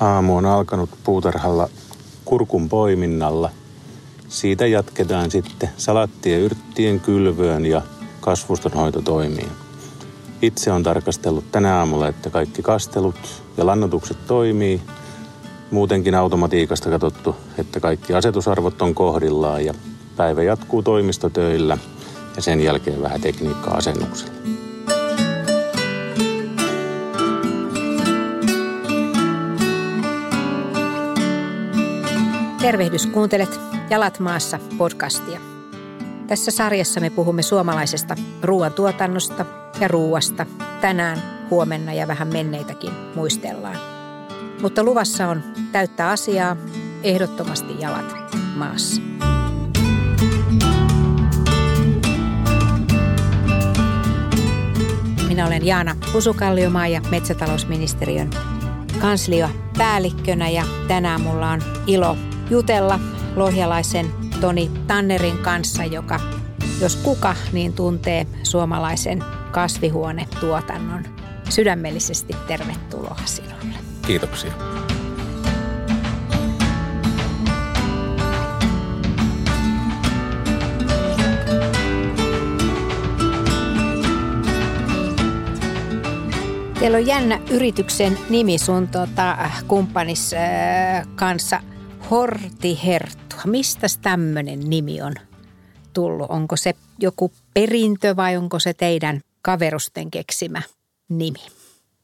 Aamu on alkanut puutarhalla kurkun poiminnalla. Siitä jatketaan sitten salattien yrttien kylvöön ja kasvustonhoitotoimiin. Itse on tarkastellut tänä aamulla, että kaikki kastelut ja lannotukset toimii. Muutenkin automatiikasta katsottu, että kaikki asetusarvot on kohdillaan ja päivä jatkuu toimistotöillä ja sen jälkeen vähän tekniikkaa asennuksella. Tervehdys, kuuntelet Jalat maassa podcastia. Tässä sarjassa me puhumme suomalaisesta ruoantuotannosta ja ruuasta. Tänään, huomenna ja vähän menneitäkin muistellaan. Mutta luvassa on täyttä asiaa, ehdottomasti jalat maassa. Minä olen Jaana Pusukalliomaa ja metsätalousministeriön kanslio päällikkönä ja tänään mulla on ilo jutella lohjalaisen Toni Tannerin kanssa, joka jos kuka, niin tuntee suomalaisen kasvihuonetuotannon. Sydämellisesti tervetuloa sinulle. Kiitoksia. Teillä on jännä yrityksen nimi sun tota, kumppanis äh, kanssa, Horti Herttua. Mistä tämmöinen nimi on tullut? Onko se joku perintö vai onko se teidän kaverusten keksimä nimi?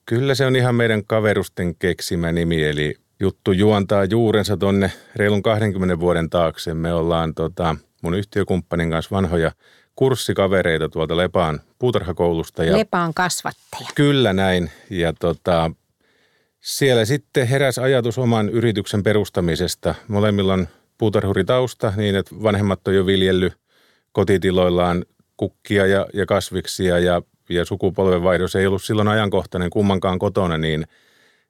Kyllä se on ihan meidän kaverusten keksimä nimi, eli juttu juontaa juurensa tonne reilun 20 vuoden taakse. Me ollaan tota, mun yhtiökumppanin kanssa vanhoja kurssikavereita tuolta Lepaan puutarhakoulusta. Ja Lepaan kasvatteja. Kyllä näin. Ja tota, siellä sitten heräsi ajatus oman yrityksen perustamisesta. Molemmilla on puutarhuritausta niin, että vanhemmat on jo viljellyt kotitiloillaan kukkia ja, ja kasviksia ja, ja sukupolvenvaihdos ei ollut silloin ajankohtainen kummankaan kotona, niin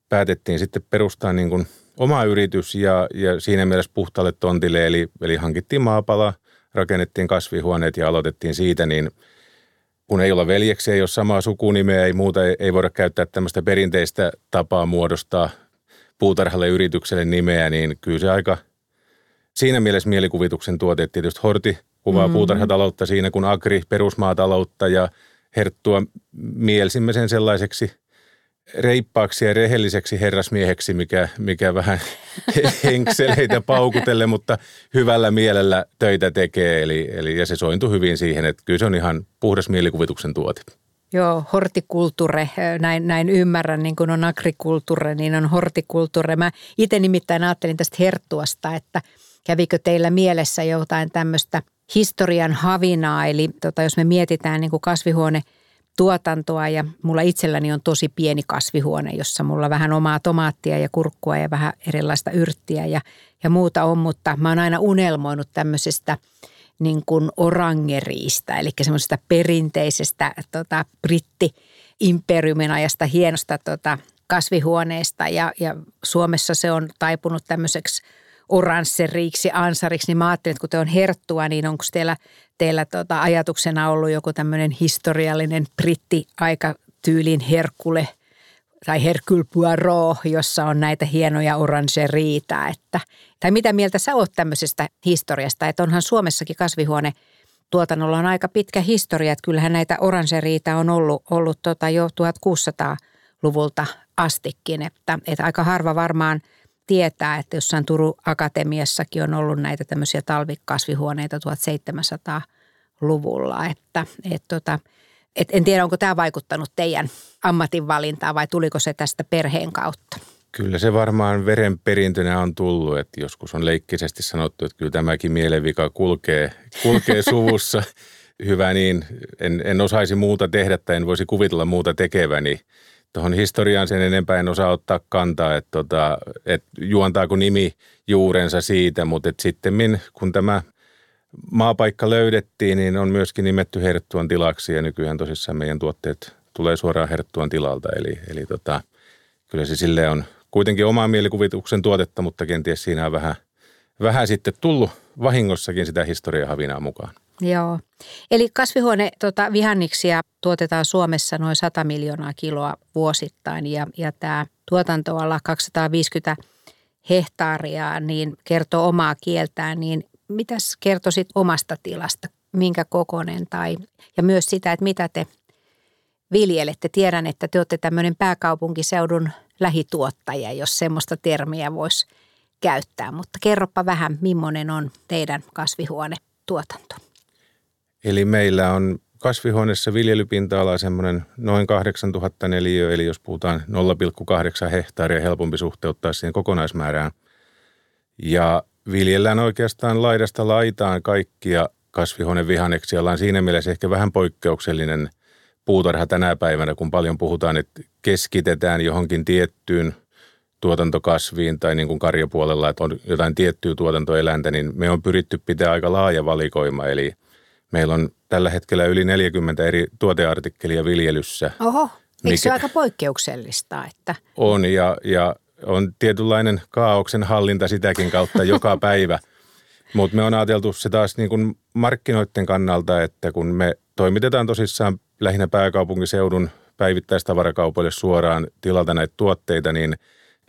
päätettiin sitten perustaa niin kuin oma yritys ja, ja siinä mielessä puhtaalle tontille, eli, eli hankittiin maapala, rakennettiin kasvihuoneet ja aloitettiin siitä, niin kun ei olla veljeksiä, ei ole samaa sukunimeä, ei muuta, ei, ei voida käyttää tämmöistä perinteistä tapaa muodostaa puutarhalle yritykselle nimeä, niin kyllä se aika siinä mielessä mielikuvituksen tuote. Tietysti Horti kuvaa mm. puutarhataloutta siinä, kun Agri perusmaataloutta ja Herttua mielsimme sen sellaiseksi reippaaksi ja rehelliseksi herrasmieheksi, mikä, mikä vähän henkseleitä paukutelle, mutta hyvällä mielellä töitä tekee. Eli, eli, ja se sointui hyvin siihen, että kyllä se on ihan puhdas mielikuvituksen tuote. Joo, hortikulture, näin, näin ymmärrän, niin kuin on agrikulture, niin on hortikulture. Mä itse nimittäin ajattelin tästä herttuasta, että kävikö teillä mielessä jotain tämmöistä – historian havinaa. Eli tota, jos me mietitään niin kuin kasvihuone tuotantoa ja mulla itselläni on tosi pieni kasvihuone, jossa mulla vähän omaa tomaattia ja kurkkua ja vähän erilaista yrttiä ja, ja muuta on, mutta mä oon aina unelmoinut tämmöisestä niin kuin orangeriista, eli semmoisesta perinteisestä tota, britti imperiumin ajasta hienosta tota, kasvihuoneesta ja, ja Suomessa se on taipunut tämmöiseksi – oransseriksi, ansariksi, niin mä ajattelin, että kun te on herttua, niin onko teillä, teillä tota ajatuksena ollut joku tämmöinen historiallinen britti-aikatyylin herkule tai Hercule Poirot, jossa on näitä hienoja orangeriita, että, tai mitä mieltä sä oot tämmöisestä historiasta, että onhan Suomessakin kasvihuone tuotannolla on aika pitkä historia, että kyllähän näitä orangeriita on ollut, ollut tota jo 1600-luvulta astikin, että, että aika harva varmaan – tietää, että jossain Turun Akatemiassakin on ollut näitä tämmöisiä talvikasvihuoneita 1700-luvulla. Että, et tota, et en tiedä, onko tämä vaikuttanut teidän ammatinvalintaan vai tuliko se tästä perheen kautta? Kyllä se varmaan verenperintönä on tullut, että joskus on leikkisesti sanottu, että kyllä tämäkin mielenvika kulkee, kulkee suvussa. Hyvä niin, en, en osaisi muuta tehdä tai en voisi kuvitella muuta tekeväni tuohon historiaan sen enempää en osaa ottaa kantaa, että, tota, että juontaako nimi juurensa siitä, mutta sitten kun tämä maapaikka löydettiin, niin on myöskin nimetty Herttuan tilaksi ja nykyään tosissaan meidän tuotteet tulee suoraan Herttuan tilalta. Eli, eli tota, kyllä se sille on kuitenkin omaa mielikuvituksen tuotetta, mutta kenties siinä on vähän, vähän sitten tullut vahingossakin sitä historiahavinaa mukaan. Joo. Eli kasvihuone tota, vihanneksia tuotetaan Suomessa noin 100 miljoonaa kiloa vuosittain ja, ja tämä tuotantoala 250 hehtaaria niin kertoo omaa kieltään, niin mitäs kertoisit omasta tilasta, minkä kokonen tai ja myös sitä, että mitä te viljelette. Tiedän, että te olette tämmöinen pääkaupunkiseudun lähituottaja, jos semmoista termiä voisi käyttää, mutta kerropa vähän, millainen on teidän kasvihuonetuotanto. Eli meillä on kasvihuoneessa viljelypinta-ala semmoinen noin 8000 neliöä, eli jos puhutaan 0,8 hehtaaria, helpompi suhteuttaa siihen kokonaismäärään. Ja viljellään oikeastaan laidasta laitaan kaikkia kasvihuonevihanneksia. Ollaan siinä mielessä ehkä vähän poikkeuksellinen puutarha tänä päivänä, kun paljon puhutaan, että keskitetään johonkin tiettyyn tuotantokasviin tai niin kuin karjapuolella, että on jotain tiettyä tuotantoeläintä, niin me on pyritty pitää aika laaja valikoima. Eli meillä on tällä hetkellä yli 40 eri tuoteartikkelia viljelyssä. Oho, eikö mikä se aika poikkeuksellista? Että... On ja, ja on tietynlainen kaauksen hallinta sitäkin kautta joka päivä. Mutta me on ajateltu se taas niin kuin markkinoiden kannalta, että kun me toimitetaan tosissaan lähinnä pääkaupunkiseudun päivittäistavarakaupoille suoraan tilalta näitä tuotteita, niin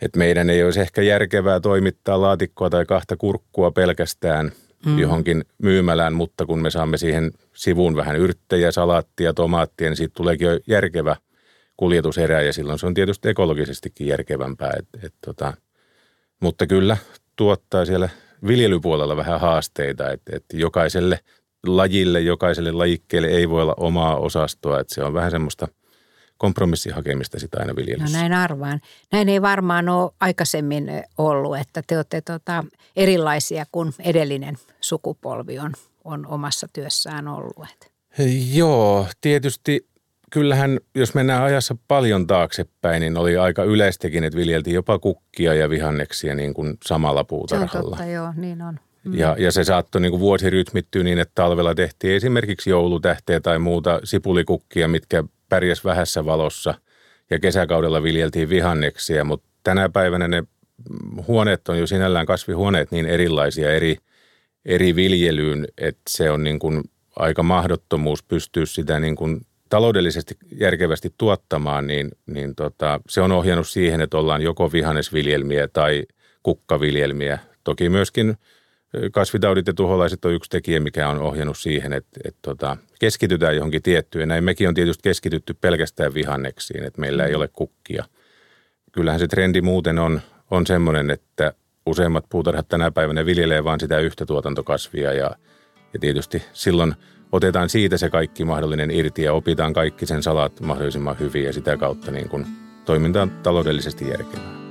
että meidän ei olisi ehkä järkevää toimittaa laatikkoa tai kahta kurkkua pelkästään mm. johonkin myymälään, mutta kun me saamme siihen sivuun vähän yrttejä, salaattia, tomaattia, niin siitä tuleekin jo järkevä kuljetuserä ja silloin se on tietysti ekologisestikin järkevämpää. Et, et tota, mutta kyllä tuottaa siellä viljelypuolella vähän haasteita, että et jokaiselle lajille, jokaiselle lajikkeelle ei voi olla omaa osastoa, että se on vähän semmoista kompromissihakemista sitä aina viljelyssä. No näin arvaan. Näin ei varmaan ole aikaisemmin ollut, että te olette tota erilaisia kuin edellinen sukupolvi on, on omassa työssään ollut. Joo, tietysti kyllähän, jos mennään ajassa paljon taaksepäin, niin oli aika yleistäkin, että viljeltiin jopa kukkia ja vihanneksia niin kuin samalla puutarhalla. Se on totta, joo, niin on. Mm. Ja, ja se saattoi niin kuin vuosi rytmittyä niin, että talvella tehtiin esimerkiksi joulutähteä tai muuta sipulikukkia, mitkä pärjäs vähässä valossa ja kesäkaudella viljeltiin vihanneksia, mutta tänä päivänä ne huoneet on jo sinällään kasvihuoneet niin erilaisia eri, eri viljelyyn, että se on niin kuin aika mahdottomuus pystyä sitä niin kuin taloudellisesti järkevästi tuottamaan, niin, niin tota, se on ohjannut siihen, että ollaan joko vihannesviljelmiä tai kukkaviljelmiä. Toki myöskin kasvitaudit ja tuholaiset on yksi tekijä, mikä on ohjannut siihen, että, että tota, keskitytään johonkin tiettyyn. Näin mekin on tietysti keskitytty pelkästään vihanneksiin, että meillä ei ole kukkia. Kyllähän se trendi muuten on, on semmoinen, että useimmat puutarhat tänä päivänä viljelee vain sitä yhtä tuotantokasvia ja, ja tietysti silloin – otetaan siitä se kaikki mahdollinen irti ja opitaan kaikki sen salat mahdollisimman hyvin ja sitä kautta niin kuin toiminta on taloudellisesti järkevää.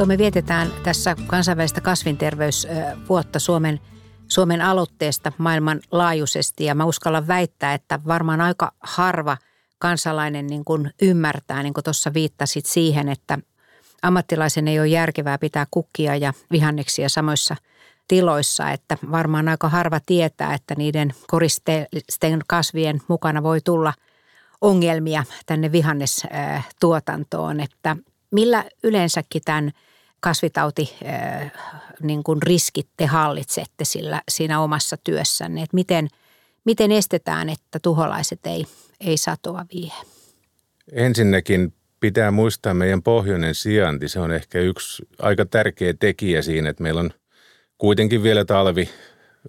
Joo, me vietetään tässä kansainvälistä kasvinterveysvuotta Suomen, Suomen aloitteesta maailmanlaajuisesti. Ja mä uskallan väittää, että varmaan aika harva – kansalainen niin kuin ymmärtää, niin kuin tuossa viittasit siihen, että ammattilaisen ei ole järkevää pitää kukkia ja vihanneksia samoissa tiloissa, että varmaan aika harva tietää, että niiden koristeisten kasvien mukana voi tulla ongelmia tänne vihannestuotantoon, että millä yleensäkin tämän kasvitauti niin kuin riskit te hallitsette sillä, siinä omassa työssänne, että miten, miten estetään, että tuholaiset ei ei satoa vie. Ensinnäkin pitää muistaa meidän pohjoinen sijainti. Se on ehkä yksi aika tärkeä tekijä siinä, että meillä on kuitenkin vielä talvi,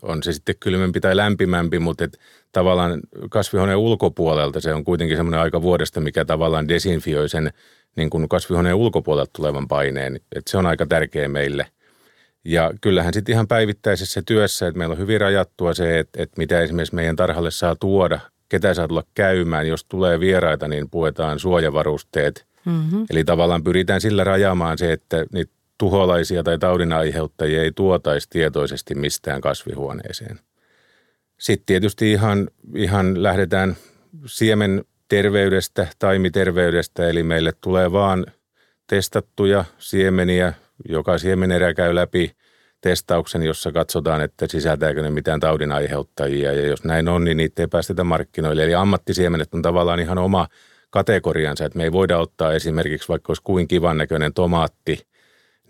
on se sitten kylmempi tai lämpimämpi, mutta tavallaan kasvihuoneen ulkopuolelta se on kuitenkin semmoinen aika vuodesta, mikä tavallaan desinfioi sen niin kuin kasvihuoneen ulkopuolelta tulevan paineen. Et se on aika tärkeä meille. Ja kyllähän sitten ihan päivittäisessä työssä, että meillä on hyvin rajattua se, että, että mitä esimerkiksi meidän tarhalle saa tuoda ketä saa tulla käymään. Jos tulee vieraita, niin puetaan suojavarusteet. Mm-hmm. Eli tavallaan pyritään sillä rajaamaan se, että niitä tuholaisia tai taudinaiheuttajia ei tuotaisi tietoisesti mistään kasvihuoneeseen. Sitten tietysti ihan, ihan lähdetään siemen terveydestä, taimiterveydestä, eli meille tulee vaan testattuja siemeniä, joka siemenerä käy läpi testauksen, jossa katsotaan, että sisältääkö ne mitään taudin aiheuttajia. Ja jos näin on, niin niitä ei päästetä markkinoille. Eli ammattisiemenet on tavallaan ihan oma kategoriansa, että me ei voida ottaa esimerkiksi vaikka olisi kuin kivan näköinen tomaatti,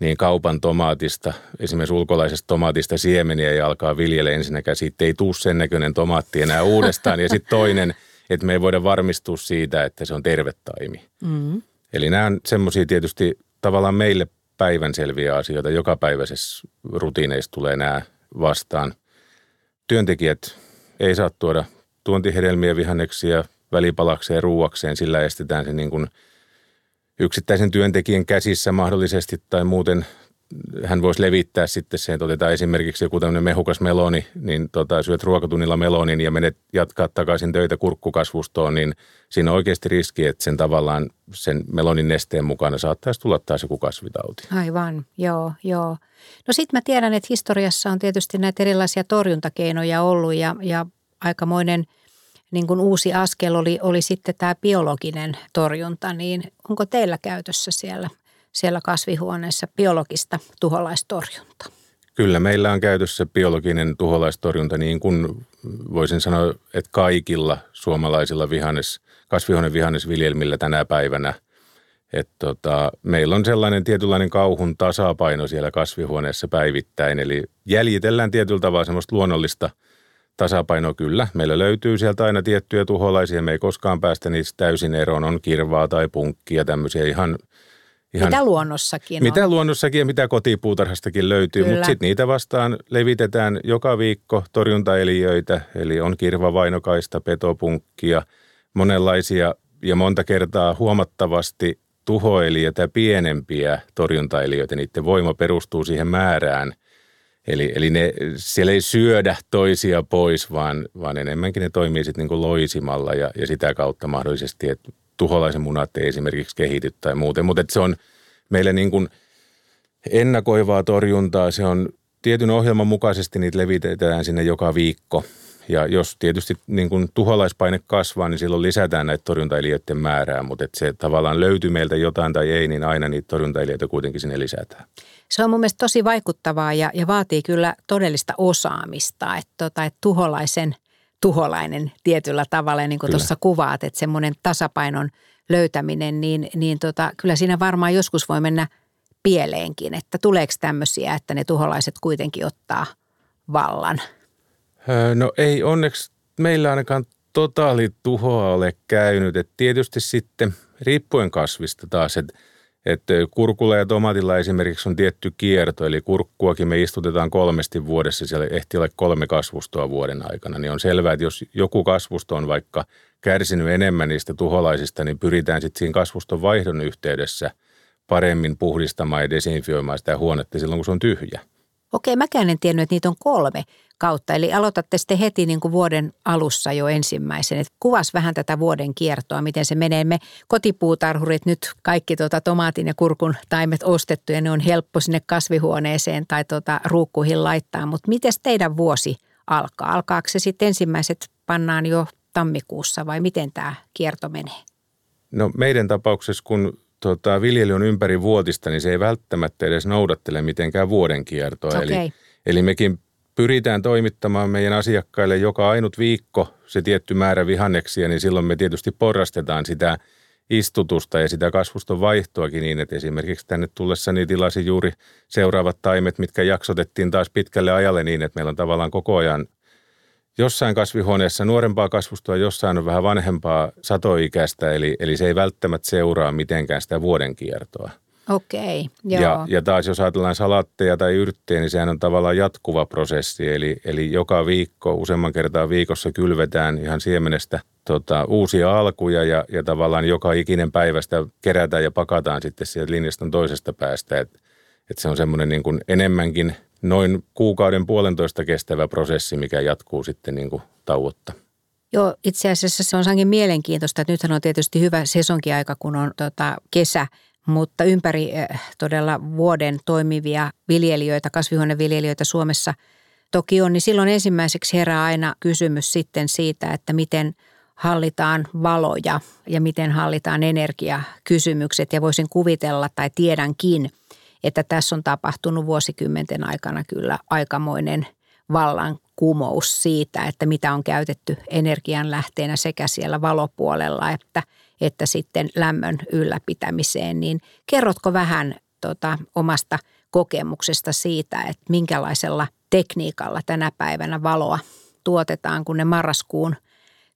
niin kaupan tomaatista, esimerkiksi ulkolaisesta tomaatista siemeniä ja alkaa viljellä ensinnäkään. Siitä ei tule sen näköinen tomaatti enää uudestaan. Ja sitten toinen, että me ei voida varmistua siitä, että se on terve taimi. Mm. Eli nämä on semmoisia tietysti tavallaan meille päivänselviä asioita. Jokapäiväisessä rutiineissa tulee nämä vastaan. Työntekijät ei saa tuoda tuontihedelmiä, vihanneksia, välipalakseen, ruuakseen. Sillä estetään se niin kuin yksittäisen työntekijän käsissä mahdollisesti tai muuten hän voisi levittää sitten sen, että otetaan esimerkiksi joku tämmöinen mehukas meloni, niin tota, syöt ruokatunnilla melonin ja menet jatkaa takaisin töitä kurkkukasvustoon, niin siinä on oikeasti riski, että sen tavallaan sen melonin nesteen mukana saattaisi tulla taas joku kasvitauti. Aivan, joo, joo. No sitten mä tiedän, että historiassa on tietysti näitä erilaisia torjuntakeinoja ollut ja, ja aikamoinen niin kuin uusi askel oli, oli sitten tämä biologinen torjunta, niin onko teillä käytössä siellä – siellä kasvihuoneessa biologista tuholaistorjuntaa? Kyllä, meillä on käytössä biologinen tuholaistorjunta niin kuin voisin sanoa, että kaikilla suomalaisilla vihannes, kasvihuonevihannesviljelmillä tänä päivänä. Että tota, meillä on sellainen tietynlainen kauhun tasapaino siellä kasvihuoneessa päivittäin, eli jäljitellään tietyllä tavalla semmoista luonnollista tasapainoa kyllä. Meillä löytyy sieltä aina tiettyjä tuholaisia, me ei koskaan päästä niistä täysin eroon, on kirvaa tai punkkia, tämmöisiä ihan – Ihan, mitä luonnossakin Mitä on. luonnossakin ja mitä kotipuutarhastakin löytyy, mutta sitten niitä vastaan levitetään joka viikko torjuntaeliöitä, eli on kirvavainokaista, petopunkkia, monenlaisia ja monta kertaa huomattavasti tuhoeliöitä pienempiä torjuntaeliöitä. Niiden voima perustuu siihen määrään. Eli, eli ne, siellä ei syödä toisia pois, vaan, vaan enemmänkin ne toimii sitten niin loisimalla ja, ja sitä kautta mahdollisesti, että tuholaisen munat ei esimerkiksi kehity tai muuten. Mutta se on meille niin kuin ennakoivaa torjuntaa. Se on tietyn ohjelman mukaisesti niitä levitetään sinne joka viikko. Ja jos tietysti niin kuin tuholaispaine kasvaa, niin silloin lisätään näitä torjuntailijöiden määrää, mutta se tavallaan löytyy meiltä jotain tai ei, niin aina niitä torjuntailijöitä kuitenkin sinne lisätään. Se on mun mielestä tosi vaikuttavaa ja, ja vaatii kyllä todellista osaamista, että, tota, että tuholaisen tuholainen tietyllä tavalla, niin kuin tuossa kuvaat, että semmoinen tasapainon löytäminen, niin, niin tota, kyllä siinä varmaan joskus voi mennä pieleenkin, että tuleeko tämmöisiä, että ne tuholaiset kuitenkin ottaa vallan? No ei onneksi meillä ainakaan totaalituhoa ole käynyt. että tietysti sitten riippuen kasvista taas, että että kurkulla ja tomatilla esimerkiksi on tietty kierto, eli kurkkuakin me istutetaan kolmesti vuodessa, siellä ehti olla kolme kasvustoa vuoden aikana, niin on selvää, että jos joku kasvusto on vaikka kärsinyt enemmän niistä tuholaisista, niin pyritään sitten siinä kasvuston vaihdon yhteydessä paremmin puhdistamaan ja desinfioimaan sitä huonetta silloin, kun se on tyhjä. Okei, mäkään en tiennyt, että niitä on kolme kautta. Eli aloitatte sitten heti niin kuin vuoden alussa jo ensimmäisen. Et kuvas vähän tätä vuoden kiertoa, miten se menee. Me kotipuutarhurit nyt kaikki tuota tomaatin ja kurkun taimet ostettu ja ne on helppo sinne kasvihuoneeseen tai tuota ruukkuihin laittaa. Mutta miten teidän vuosi alkaa? Alkaako se sitten ensimmäiset pannaan jo tammikuussa vai miten tämä kierto menee? No meidän tapauksessa, kun tota, viljely on ympäri vuotista, niin se ei välttämättä edes noudattele mitenkään vuoden kiertoa. Okay. Eli, eli mekin pyritään toimittamaan meidän asiakkaille joka ainut viikko se tietty määrä vihanneksia, niin silloin me tietysti porrastetaan sitä istutusta ja sitä kasvuston vaihtoakin niin, että esimerkiksi tänne tullessani tilasin juuri seuraavat taimet, mitkä jaksotettiin taas pitkälle ajalle niin, että meillä on tavallaan koko ajan jossain kasvihuoneessa nuorempaa kasvustoa, jossain on vähän vanhempaa satoikäistä, eli, eli se ei välttämättä seuraa mitenkään sitä vuoden kiertoa. Okei, joo. Ja, ja taas jos ajatellaan salatteja tai yrttejä, niin sehän on tavallaan jatkuva prosessi. Eli, eli joka viikko, useamman kertaa viikossa kylvetään ihan siemenestä tota, uusia alkuja ja, ja tavallaan joka ikinen päivästä kerätään ja pakataan sitten sieltä linjaston toisesta päästä. Että et se on semmoinen niin kuin enemmänkin noin kuukauden puolentoista kestävä prosessi, mikä jatkuu sitten niin kuin tauotta. Joo, itse asiassa se on sankin mielenkiintoista, että nythän on tietysti hyvä sesonkiaika, kun on tota, kesä, mutta ympäri eh, todella vuoden toimivia viljelijöitä, kasvihuoneviljelijöitä Suomessa toki on, niin silloin ensimmäiseksi herää aina kysymys sitten siitä, että miten hallitaan valoja ja miten hallitaan energiakysymykset. Ja voisin kuvitella tai tiedänkin, että tässä on tapahtunut vuosikymmenten aikana kyllä aikamoinen vallankumous siitä, että mitä on käytetty energianlähteenä sekä siellä valopuolella että, että sitten lämmön ylläpitämiseen. Niin kerrotko vähän tota, omasta kokemuksesta siitä, että minkälaisella tekniikalla tänä päivänä valoa tuotetaan, kun ne marraskuun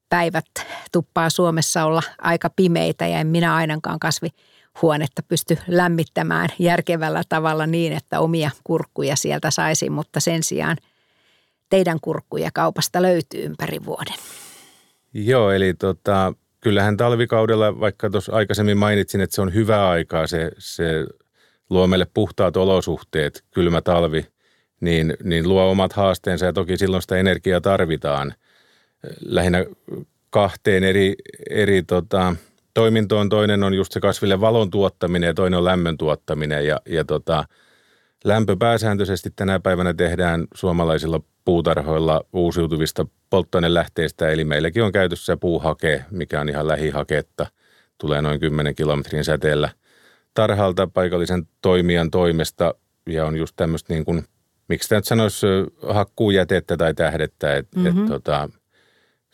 päivät tuppaa Suomessa olla aika pimeitä ja en minä ainakaan kasvi huonetta pysty lämmittämään järkevällä tavalla niin, että omia kurkkuja sieltä saisi, mutta sen sijaan teidän kurkkuja kaupasta löytyy ympäri vuoden. Joo, eli tota, kyllähän talvikaudella, vaikka tuossa aikaisemmin mainitsin, että se on hyvä aikaa, se, se luo meille puhtaat olosuhteet, kylmä talvi, niin, niin luo omat haasteensa ja toki silloin sitä energiaa tarvitaan. Lähinnä kahteen eri, eri tota, toimintoon. Toinen on just se kasville valon tuottaminen ja toinen on lämmön tuottaminen. Ja, ja tota, lämpö pääsääntöisesti tänä päivänä tehdään suomalaisilla puutarhoilla uusiutuvista polttoainelähteistä. Eli meilläkin on käytössä puuhake, mikä on ihan lähihaketta. Tulee noin 10 kilometrin säteellä tarhalta paikallisen toimijan toimesta ja on just tämmöistä niin kuin, miksi tämä nyt sanoisi, hakkuujätettä tai tähdettä, että mm-hmm. et, tota,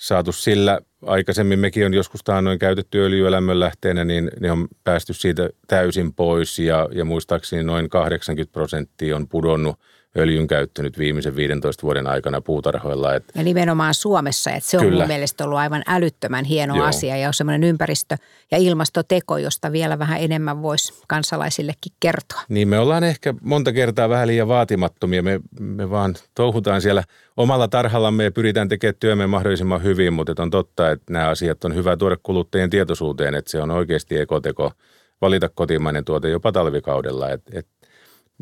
saatu sillä. Aikaisemmin mekin on joskus noin käytetty öljyelämmönlähteenä, niin, niin on päästy siitä täysin pois ja, ja muistaakseni noin 80 prosenttia on pudonnut öljyn käyttö nyt viimeisen 15 vuoden aikana puutarhoilla. Et ja nimenomaan Suomessa, että se on kyllä. mun mielestä ollut aivan älyttömän hieno Joo. asia ja on semmoinen ympäristö- ja ilmastoteko, josta vielä vähän enemmän voisi kansalaisillekin kertoa. Niin me ollaan ehkä monta kertaa vähän liian vaatimattomia. Me, me vaan touhutaan siellä omalla tarhallamme ja pyritään tekemään työmme mahdollisimman hyvin, mutta on totta, että nämä asiat on hyvä tuoda kuluttajien tietoisuuteen, että se on oikeasti ekoteko valita kotimainen tuote jopa talvikaudella. Et, et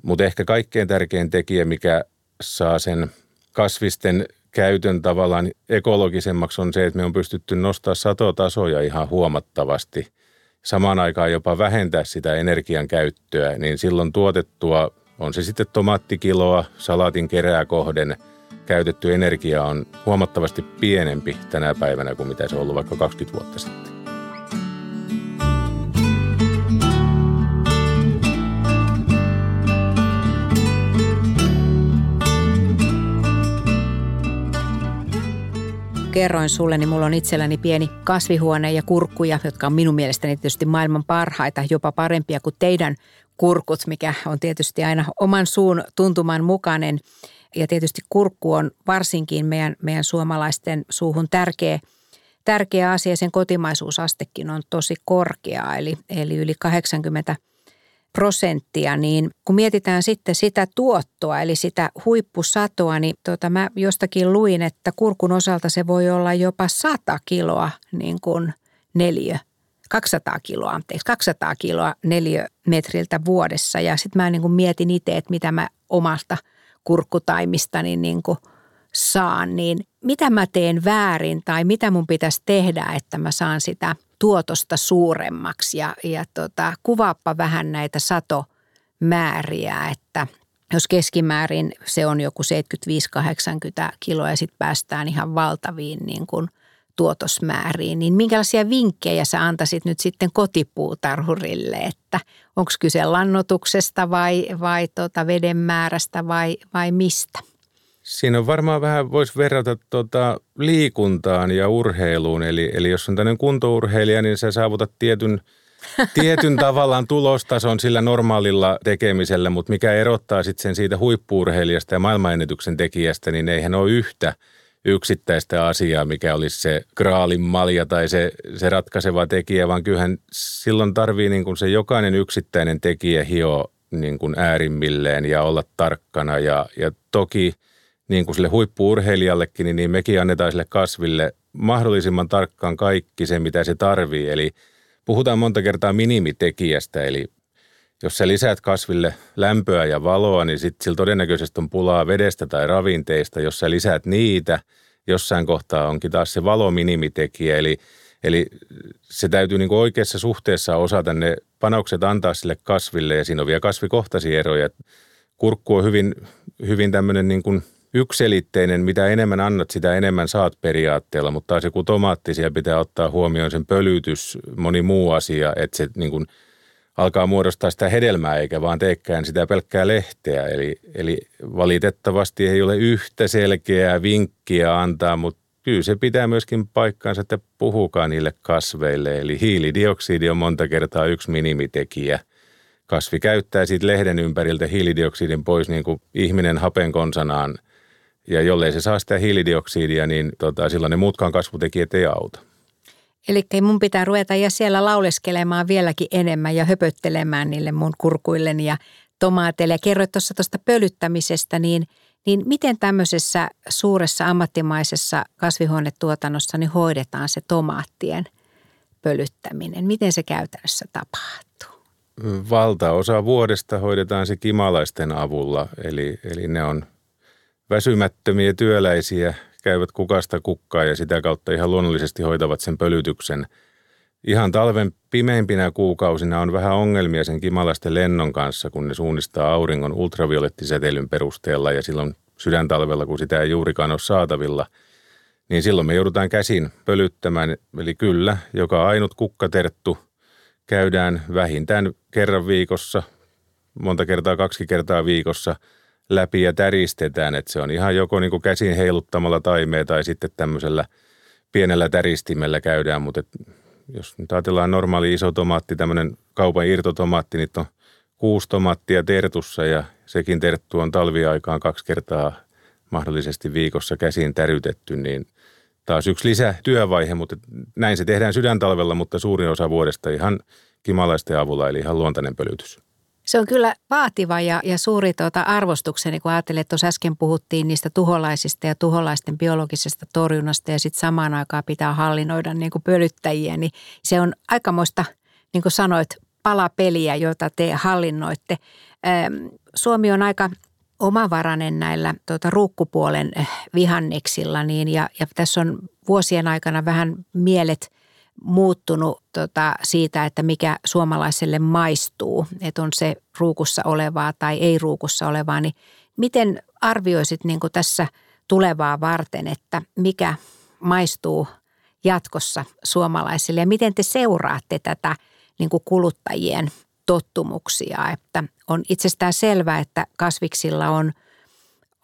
mutta ehkä kaikkein tärkein tekijä, mikä saa sen kasvisten käytön tavallaan ekologisemmaksi on se, että me on pystytty nostaa satotasoja ihan huomattavasti. Samaan aikaan jopa vähentää sitä energian käyttöä, niin silloin tuotettua, on se sitten tomaattikiloa, salaatin kerää kohden, käytetty energia on huomattavasti pienempi tänä päivänä kuin mitä se on ollut vaikka 20 vuotta sitten. Kerroin sulle, niin mulla on itselläni pieni kasvihuone ja kurkkuja, jotka on minun mielestäni tietysti maailman parhaita, jopa parempia kuin teidän kurkut, mikä on tietysti aina oman suun tuntuman mukainen. Ja tietysti kurkku on varsinkin meidän, meidän suomalaisten suuhun tärkeä, tärkeä asia. Sen kotimaisuusastekin on tosi korkea, eli, eli yli 80 prosenttia, niin kun mietitään sitten sitä tuottoa, eli sitä huippusatoa, niin tota mä jostakin luin, että kurkun osalta se voi olla jopa 100 kiloa niin kuin neliö 200 kiloa, anteeksi, 200 kiloa neliömetriltä vuodessa. Ja sitten mä niin kuin mietin itse, että mitä mä omasta kurkkutaimistani niin kuin saan, niin mitä mä teen väärin tai mitä mun pitäisi tehdä, että mä saan sitä – tuotosta suuremmaksi ja, ja tota, kuvaappa vähän näitä satomääriä, että jos keskimäärin se on joku 75-80 kiloa ja sitten päästään ihan valtaviin niin kuin tuotosmääriin, niin minkälaisia vinkkejä sä antaisit nyt sitten kotipuutarhurille, että onko kyse lannotuksesta vai, vai tota veden määrästä vai, vai mistä? Siinä on varmaan vähän, voisi verrata tuota liikuntaan ja urheiluun. Eli, eli jos on tämmöinen kuntourheilija, niin sä saavutat tietyn, tietyn tavallaan tulostason sillä normaalilla tekemisellä, mutta mikä erottaa sitten sen siitä huippuurheilijasta ja maailmanennätyksen tekijästä, niin eihän ole yhtä yksittäistä asiaa, mikä olisi se graalin malja tai se, se ratkaiseva tekijä, vaan kyllähän silloin tarvii niin kuin se jokainen yksittäinen tekijä hio niin kuin äärimmilleen ja olla tarkkana. Ja, ja toki – niin kuin sille huippuurheilijallekin, niin, niin mekin annetaan sille kasville mahdollisimman tarkkaan kaikki se, mitä se tarvii. Eli puhutaan monta kertaa minimitekijästä, eli jos sä lisäät kasville lämpöä ja valoa, niin sitten sillä todennäköisesti on pulaa vedestä tai ravinteista. Jos sä lisäät niitä, jossain kohtaa onkin taas se valo minimitekijä, eli, eli se täytyy niin oikeassa suhteessa osata ne panokset antaa sille kasville, ja siinä on vielä kasvikohtaisia eroja. Kurkku on hyvin, hyvin tämmöinen niin kuin – ykselitteinen, mitä enemmän annat, sitä enemmän saat periaatteella, mutta taas joku tomaatti, siellä pitää ottaa huomioon sen pölytys, moni muu asia, että se niin kuin alkaa muodostaa sitä hedelmää eikä vaan teekään sitä pelkkää lehteä. Eli, eli valitettavasti ei ole yhtä selkeää vinkkiä antaa, mutta kyllä se pitää myöskin paikkaansa, että puhukaa niille kasveille. Eli hiilidioksidi on monta kertaa yksi minimitekijä. Kasvi käyttää siitä lehden ympäriltä hiilidioksidin pois niin kuin ihminen hapen konsanaan. Ja jollei se saa sitä hiilidioksidia, niin tota, silloin ne muutkaan kasvutekijät ei auta. Eli mun pitää ruveta ja siellä lauleskelemaan vieläkin enemmän ja höpöttelemään niille mun kurkuilleni ja tomaateille. Ja kerroit tuossa tuosta pölyttämisestä, niin, niin miten tämmöisessä suuressa ammattimaisessa kasvihuonetuotannossa niin hoidetaan se tomaattien pölyttäminen? Miten se käytännössä tapahtuu? Valtaosa vuodesta hoidetaan se kimalaisten avulla, eli, eli ne on väsymättömiä työläisiä käyvät kukasta kukkaa ja sitä kautta ihan luonnollisesti hoitavat sen pölytyksen. Ihan talven pimeimpinä kuukausina on vähän ongelmia sen kimalaisten lennon kanssa, kun ne suunnistaa auringon ultraviolettisäteilyn perusteella ja silloin sydäntalvella, kun sitä ei juurikaan ole saatavilla, niin silloin me joudutaan käsin pölyttämään. Eli kyllä, joka ainut kukkaterttu käydään vähintään kerran viikossa, monta kertaa kaksi kertaa viikossa – läpi ja täristetään, että se on ihan joko niin kuin käsin heiluttamalla taimea tai sitten tämmöisellä pienellä täristimellä käydään, mutta jos nyt ajatellaan normaali iso tomaatti, tämmöinen kaupan irtotomaatti, niin on kuusi tomaattia tertussa ja sekin terttu on talviaikaan kaksi kertaa mahdollisesti viikossa käsin tärytetty, niin taas yksi lisä työvaihe, mutta näin se tehdään sydäntalvella, mutta suurin osa vuodesta ihan kimalaisten avulla, eli ihan luontainen pölytys. Se on kyllä vaativa ja, ja suuri tuota arvostukseni, kun ajattelee, että tuossa äsken puhuttiin niistä tuholaisista ja tuholaisten biologisesta torjunnasta ja sitten samaan aikaan pitää hallinnoida niin kuin pölyttäjiä, niin se on aikamoista, niin kuin sanoit, palapeliä, jota te hallinnoitte. Suomi on aika omavarainen näillä tuota, ruukkupuolen vihanneksilla niin, ja, ja tässä on vuosien aikana vähän mielet – muuttunut tota, siitä, että mikä suomalaiselle maistuu, että on se ruukussa olevaa tai ei ruukussa olevaa, niin miten arvioisit niin kuin tässä tulevaa varten, että mikä maistuu jatkossa suomalaisille? Ja miten te seuraatte tätä niin kuin kuluttajien tottumuksia, että on itsestään selvää, että kasviksilla on,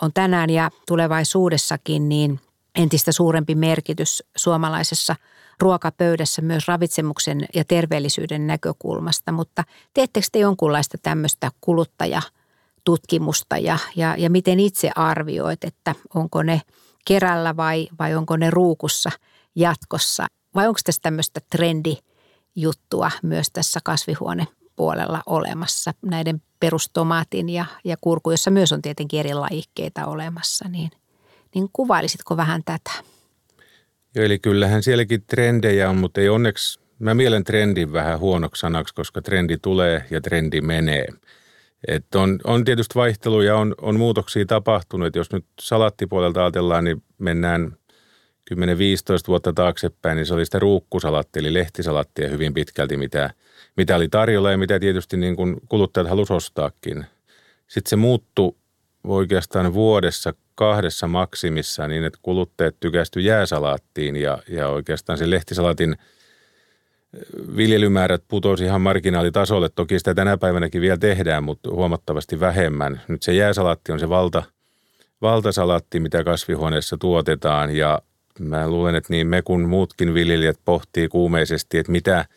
on tänään ja tulevaisuudessakin niin entistä suurempi merkitys suomalaisessa – ruokapöydässä myös ravitsemuksen ja terveellisyyden näkökulmasta, mutta teettekö te jonkunlaista tämmöistä kuluttajatutkimusta ja, ja, ja miten itse arvioit, että onko ne kerällä vai, vai onko ne ruukussa jatkossa? Vai onko tässä tämmöistä trendijuttua myös tässä kasvihuonepuolella olemassa näiden perustomaatin ja, ja kurku, jossa myös on tietenkin eri lajikkeita olemassa, niin, niin kuvailisitko vähän tätä? Eli kyllähän sielläkin trendejä on, mutta ei onneksi, mä mielen trendin vähän huonoksi sanaksi, koska trendi tulee ja trendi menee. Et on, on tietysti vaihteluja, on, on muutoksia tapahtunut. Jos nyt salattipuolelta ajatellaan, niin mennään 10-15 vuotta taaksepäin, niin se oli sitä ruukkusalattia, eli lehtisalattia hyvin pitkälti, mitä, mitä oli tarjolla ja mitä tietysti niin kuluttajat halusivat ostaakin. Sitten se muuttui oikeastaan vuodessa kahdessa maksimissa niin, että kuluttajat tykästy jääsalaattiin ja, ja oikeastaan se lehtisalaatin viljelymäärät putosi ihan marginaalitasolle. Toki sitä tänä päivänäkin vielä tehdään, mutta huomattavasti vähemmän. Nyt se jääsalaatti on se valta, valtasalaatti, mitä kasvihuoneessa tuotetaan ja mä luulen, että niin me kuin muutkin viljelijät pohtii kuumeisesti, että mitä –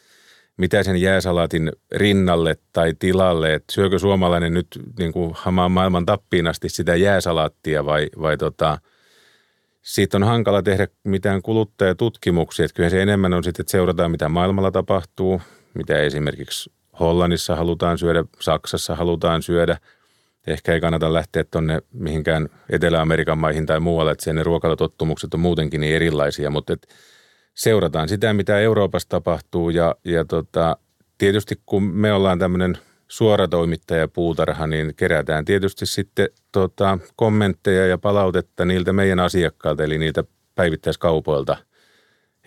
mitä sen jääsalaatin rinnalle tai tilalle, että syökö suomalainen nyt niin kuin hamaan maailman tappiin asti sitä jääsalaattia vai, vai tota, siitä on hankala tehdä mitään kuluttajatutkimuksia. Että kyllä se enemmän on sitten, että seurataan mitä maailmalla tapahtuu, mitä esimerkiksi Hollannissa halutaan syödä, Saksassa halutaan syödä. Ehkä ei kannata lähteä tuonne mihinkään Etelä-Amerikan maihin tai muualle, että sen ruokalatottumukset on muutenkin niin erilaisia, mutta että seurataan sitä, mitä Euroopassa tapahtuu ja, ja tota, tietysti kun me ollaan tämmöinen suoratoimittaja puutarha, niin kerätään tietysti sitten tota, kommentteja ja palautetta niiltä meidän asiakkailta, eli niiltä päivittäiskaupoilta,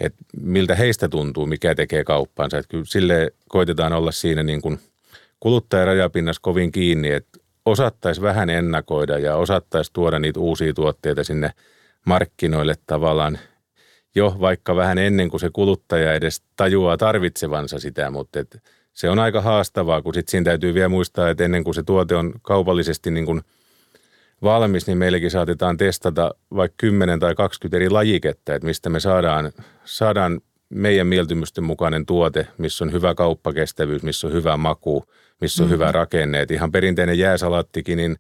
että miltä heistä tuntuu, mikä tekee kauppaansa. Että kyllä sille koitetaan olla siinä niin kuin kuluttajarajapinnas kovin kiinni, että osattaisi vähän ennakoida ja osattaisi tuoda niitä uusia tuotteita sinne markkinoille tavallaan – jo vaikka vähän ennen kuin se kuluttaja edes tajuaa tarvitsevansa sitä, mutta et se on aika haastavaa, kun sitten siinä täytyy vielä muistaa, että ennen kuin se tuote on kaupallisesti niin kuin valmis, niin meillekin saatetaan testata vaikka 10 tai 20 eri lajiketta, että mistä me saadaan, saadaan meidän mieltymysten mukainen tuote, missä on hyvä kauppakestävyys, missä on hyvä maku, missä on mm-hmm. hyvä rakenne. Et ihan perinteinen jääsalattikin, niin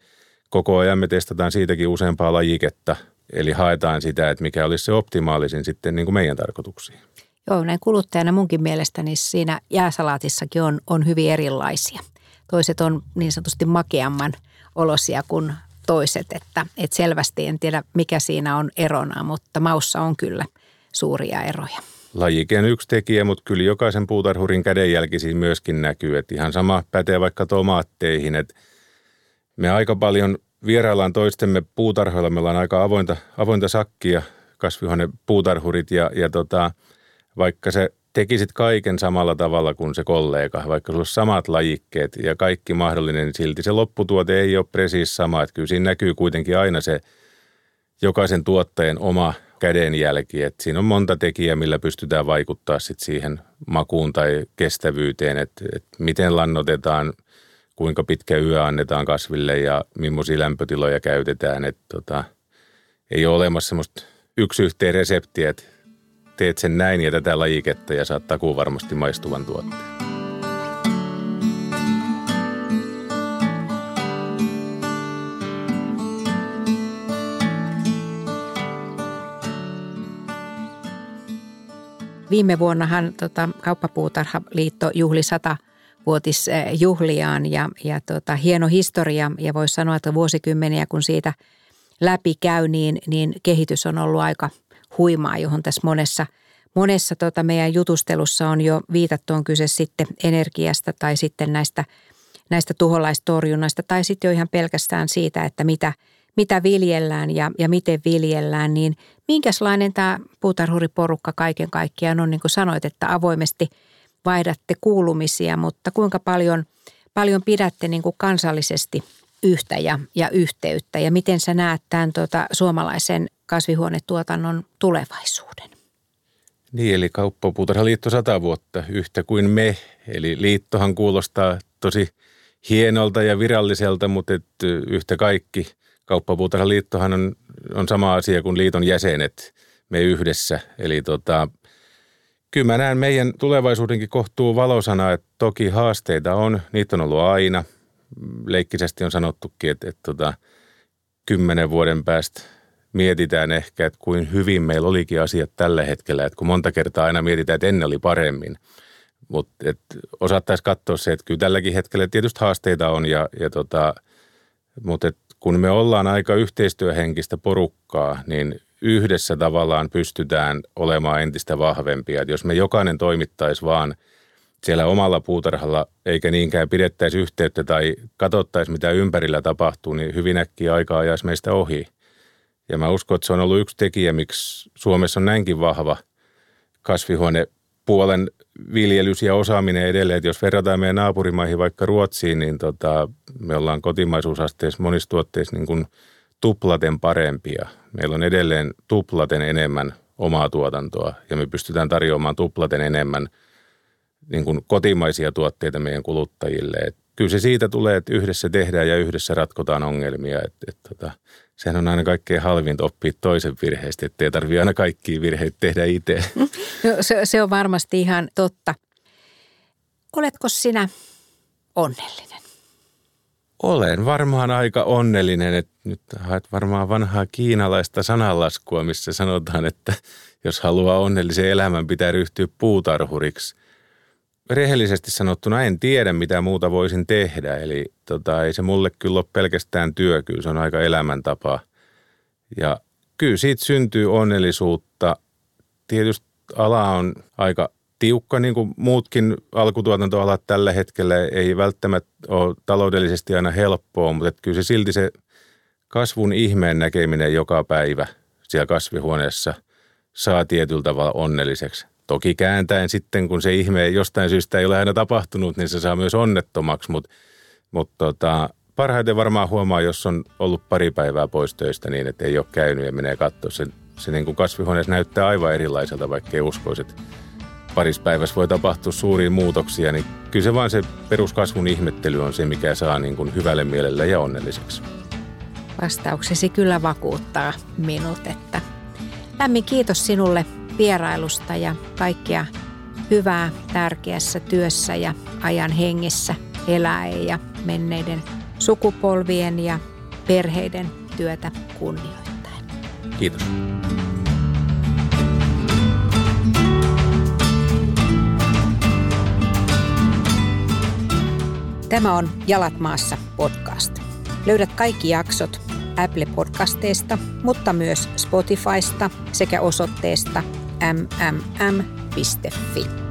koko ajan me testataan siitäkin useampaa lajiketta, eli haetaan sitä, että mikä olisi se optimaalisin sitten niin kuin meidän tarkoituksiin. Joo, näin kuluttajana munkin mielestäni siinä jääsalaatissakin on, on hyvin erilaisia. Toiset on niin sanotusti makeamman olosia kuin toiset, että, että selvästi en tiedä mikä siinä on erona, mutta maussa on kyllä suuria eroja. Lajike on yksi tekijä, mutta kyllä jokaisen puutarhurin kädenjälki siinä myöskin näkyy. Että ihan sama pätee vaikka tomaatteihin, että me aika paljon vieraillaan toistemme puutarhoilla. Meillä on aika avointa, avointa sakkia kasvihuone puutarhurit ja, ja tota, vaikka se tekisit kaiken samalla tavalla kuin se kollega, vaikka sulla olisi samat lajikkeet ja kaikki mahdollinen, niin silti se lopputuote ei ole presiis sama. Että kyllä siinä näkyy kuitenkin aina se jokaisen tuotteen oma kädenjälki. Että siinä on monta tekijää, millä pystytään vaikuttaa sit siihen makuun tai kestävyyteen, että, että miten lannotetaan, kuinka pitkä yö annetaan kasville ja millaisia lämpötiloja käytetään. Että tota, ei ole olemassa semmoista yksi yhteen reseptiä, että teet sen näin ja tätä lajiketta ja saat takuun varmasti maistuvan tuotteen. Viime vuonnahan tota, Kauppapuutarhaliitto juhli sata vuotisjuhliaan ja, ja tota, hieno historia. Ja voisi sanoa, että vuosikymmeniä kun siitä läpi käy, niin, niin kehitys on ollut aika – huimaa, johon tässä monessa, monessa tota meidän jutustelussa on jo viitattu, on kyse sitten energiasta tai sitten näistä, näistä tuholaistorjunnasta tai sitten jo ihan pelkästään siitä, että mitä, mitä viljellään ja, ja miten viljellään, niin minkälainen tämä puutarhuriporukka kaiken kaikkiaan on, niin kuin sanoit, että avoimesti vaihdatte kuulumisia, mutta kuinka paljon, paljon pidätte niin kuin kansallisesti yhtä ja, ja yhteyttä ja miten sä näet tämän tuota, suomalaisen kasvihuonetuotannon tulevaisuuden? Niin, eli kauppapuutarhaliitto sata vuotta yhtä kuin me. Eli liittohan kuulostaa tosi hienolta ja viralliselta, mutta et yhtä kaikki. Kauppapuutarhaliittohan on, on sama asia kuin liiton jäsenet, me yhdessä. Eli tota, kyllä mä näen meidän tulevaisuudenkin kohtuu valosana, että toki haasteita on, niitä on ollut aina. Leikkisesti on sanottukin, että, että tota, kymmenen vuoden päästä mietitään ehkä, että kuin hyvin meillä olikin asiat tällä hetkellä. Että kun monta kertaa aina mietitään, että ennen oli paremmin. Mutta osattaisiin katsoa se, että kyllä tälläkin hetkellä tietysti haasteita on. Ja, ja tota, mutta kun me ollaan aika yhteistyöhenkistä porukkaa, niin yhdessä tavallaan pystytään olemaan entistä vahvempia. Et jos me jokainen toimittaisi vaan siellä omalla puutarhalla, eikä niinkään pidettäisi yhteyttä tai katsottaisi, mitä ympärillä tapahtuu, niin hyvin äkkiä aikaa ajaisi meistä ohi – ja mä uskon, että se on ollut yksi tekijä, miksi Suomessa on näinkin vahva kasvihuonepuolen viljelys ja osaaminen edelleen. Että jos verrataan meidän naapurimaihin vaikka Ruotsiin, niin tota, me ollaan kotimaisuusasteessa monissa tuotteissa niin kuin tuplaten parempia. Meillä on edelleen tuplaten enemmän omaa tuotantoa ja me pystytään tarjoamaan tuplaten enemmän niin kuin kotimaisia tuotteita meidän kuluttajille. Et kyllä se siitä tulee, että yhdessä tehdään ja yhdessä ratkotaan ongelmia. Et, et tota, sehän on aina kaikkein halvinta oppia toisen virheistä, ettei tarvitse aina kaikkia virheitä tehdä itse. No, se, se on varmasti ihan totta. Oletko sinä onnellinen? Olen varmaan aika onnellinen, että nyt haet varmaan vanhaa kiinalaista sananlaskua, missä sanotaan, että jos haluaa onnellisen elämän, pitää ryhtyä puutarhuriksi rehellisesti sanottuna en tiedä, mitä muuta voisin tehdä. Eli tota, ei se mulle kyllä ole pelkästään työ, kyllä se on aika elämäntapa. Ja kyllä siitä syntyy onnellisuutta. Tietysti ala on aika tiukka, niin kuin muutkin alkutuotantoalat tällä hetkellä. Ei välttämättä ole taloudellisesti aina helppoa, mutta kyllä se silti se kasvun ihmeen näkeminen joka päivä siellä kasvihuoneessa saa tietyllä tavalla onnelliseksi. Toki kääntäen sitten, kun se ihme jostain syystä ei ole aina tapahtunut, niin se saa myös onnettomaksi, mutta, mutta tota, parhaiten varmaan huomaa, jos on ollut pari päivää pois töistä niin, että ei ole käynyt ja menee katsoa. Se, se niin kuin kasvihuoneessa näyttää aivan erilaiselta, vaikka ei uskoisi, että parissa päivässä voi tapahtua suuria muutoksia, niin kyllä se vaan se peruskasvun ihmettely on se, mikä saa niin kuin hyvälle mielelle ja onnelliseksi. Vastauksesi kyllä vakuuttaa minut, että lämmin kiitos sinulle vierailusta ja kaikkia hyvää tärkeässä työssä ja ajan hengessä eläen ja menneiden sukupolvien ja perheiden työtä kunnioittaen. Kiitos. Tämä on Jalat maassa podcast. Löydät kaikki jaksot Apple Podcasteista, mutta myös Spotifysta sekä osoitteesta mmm.fi.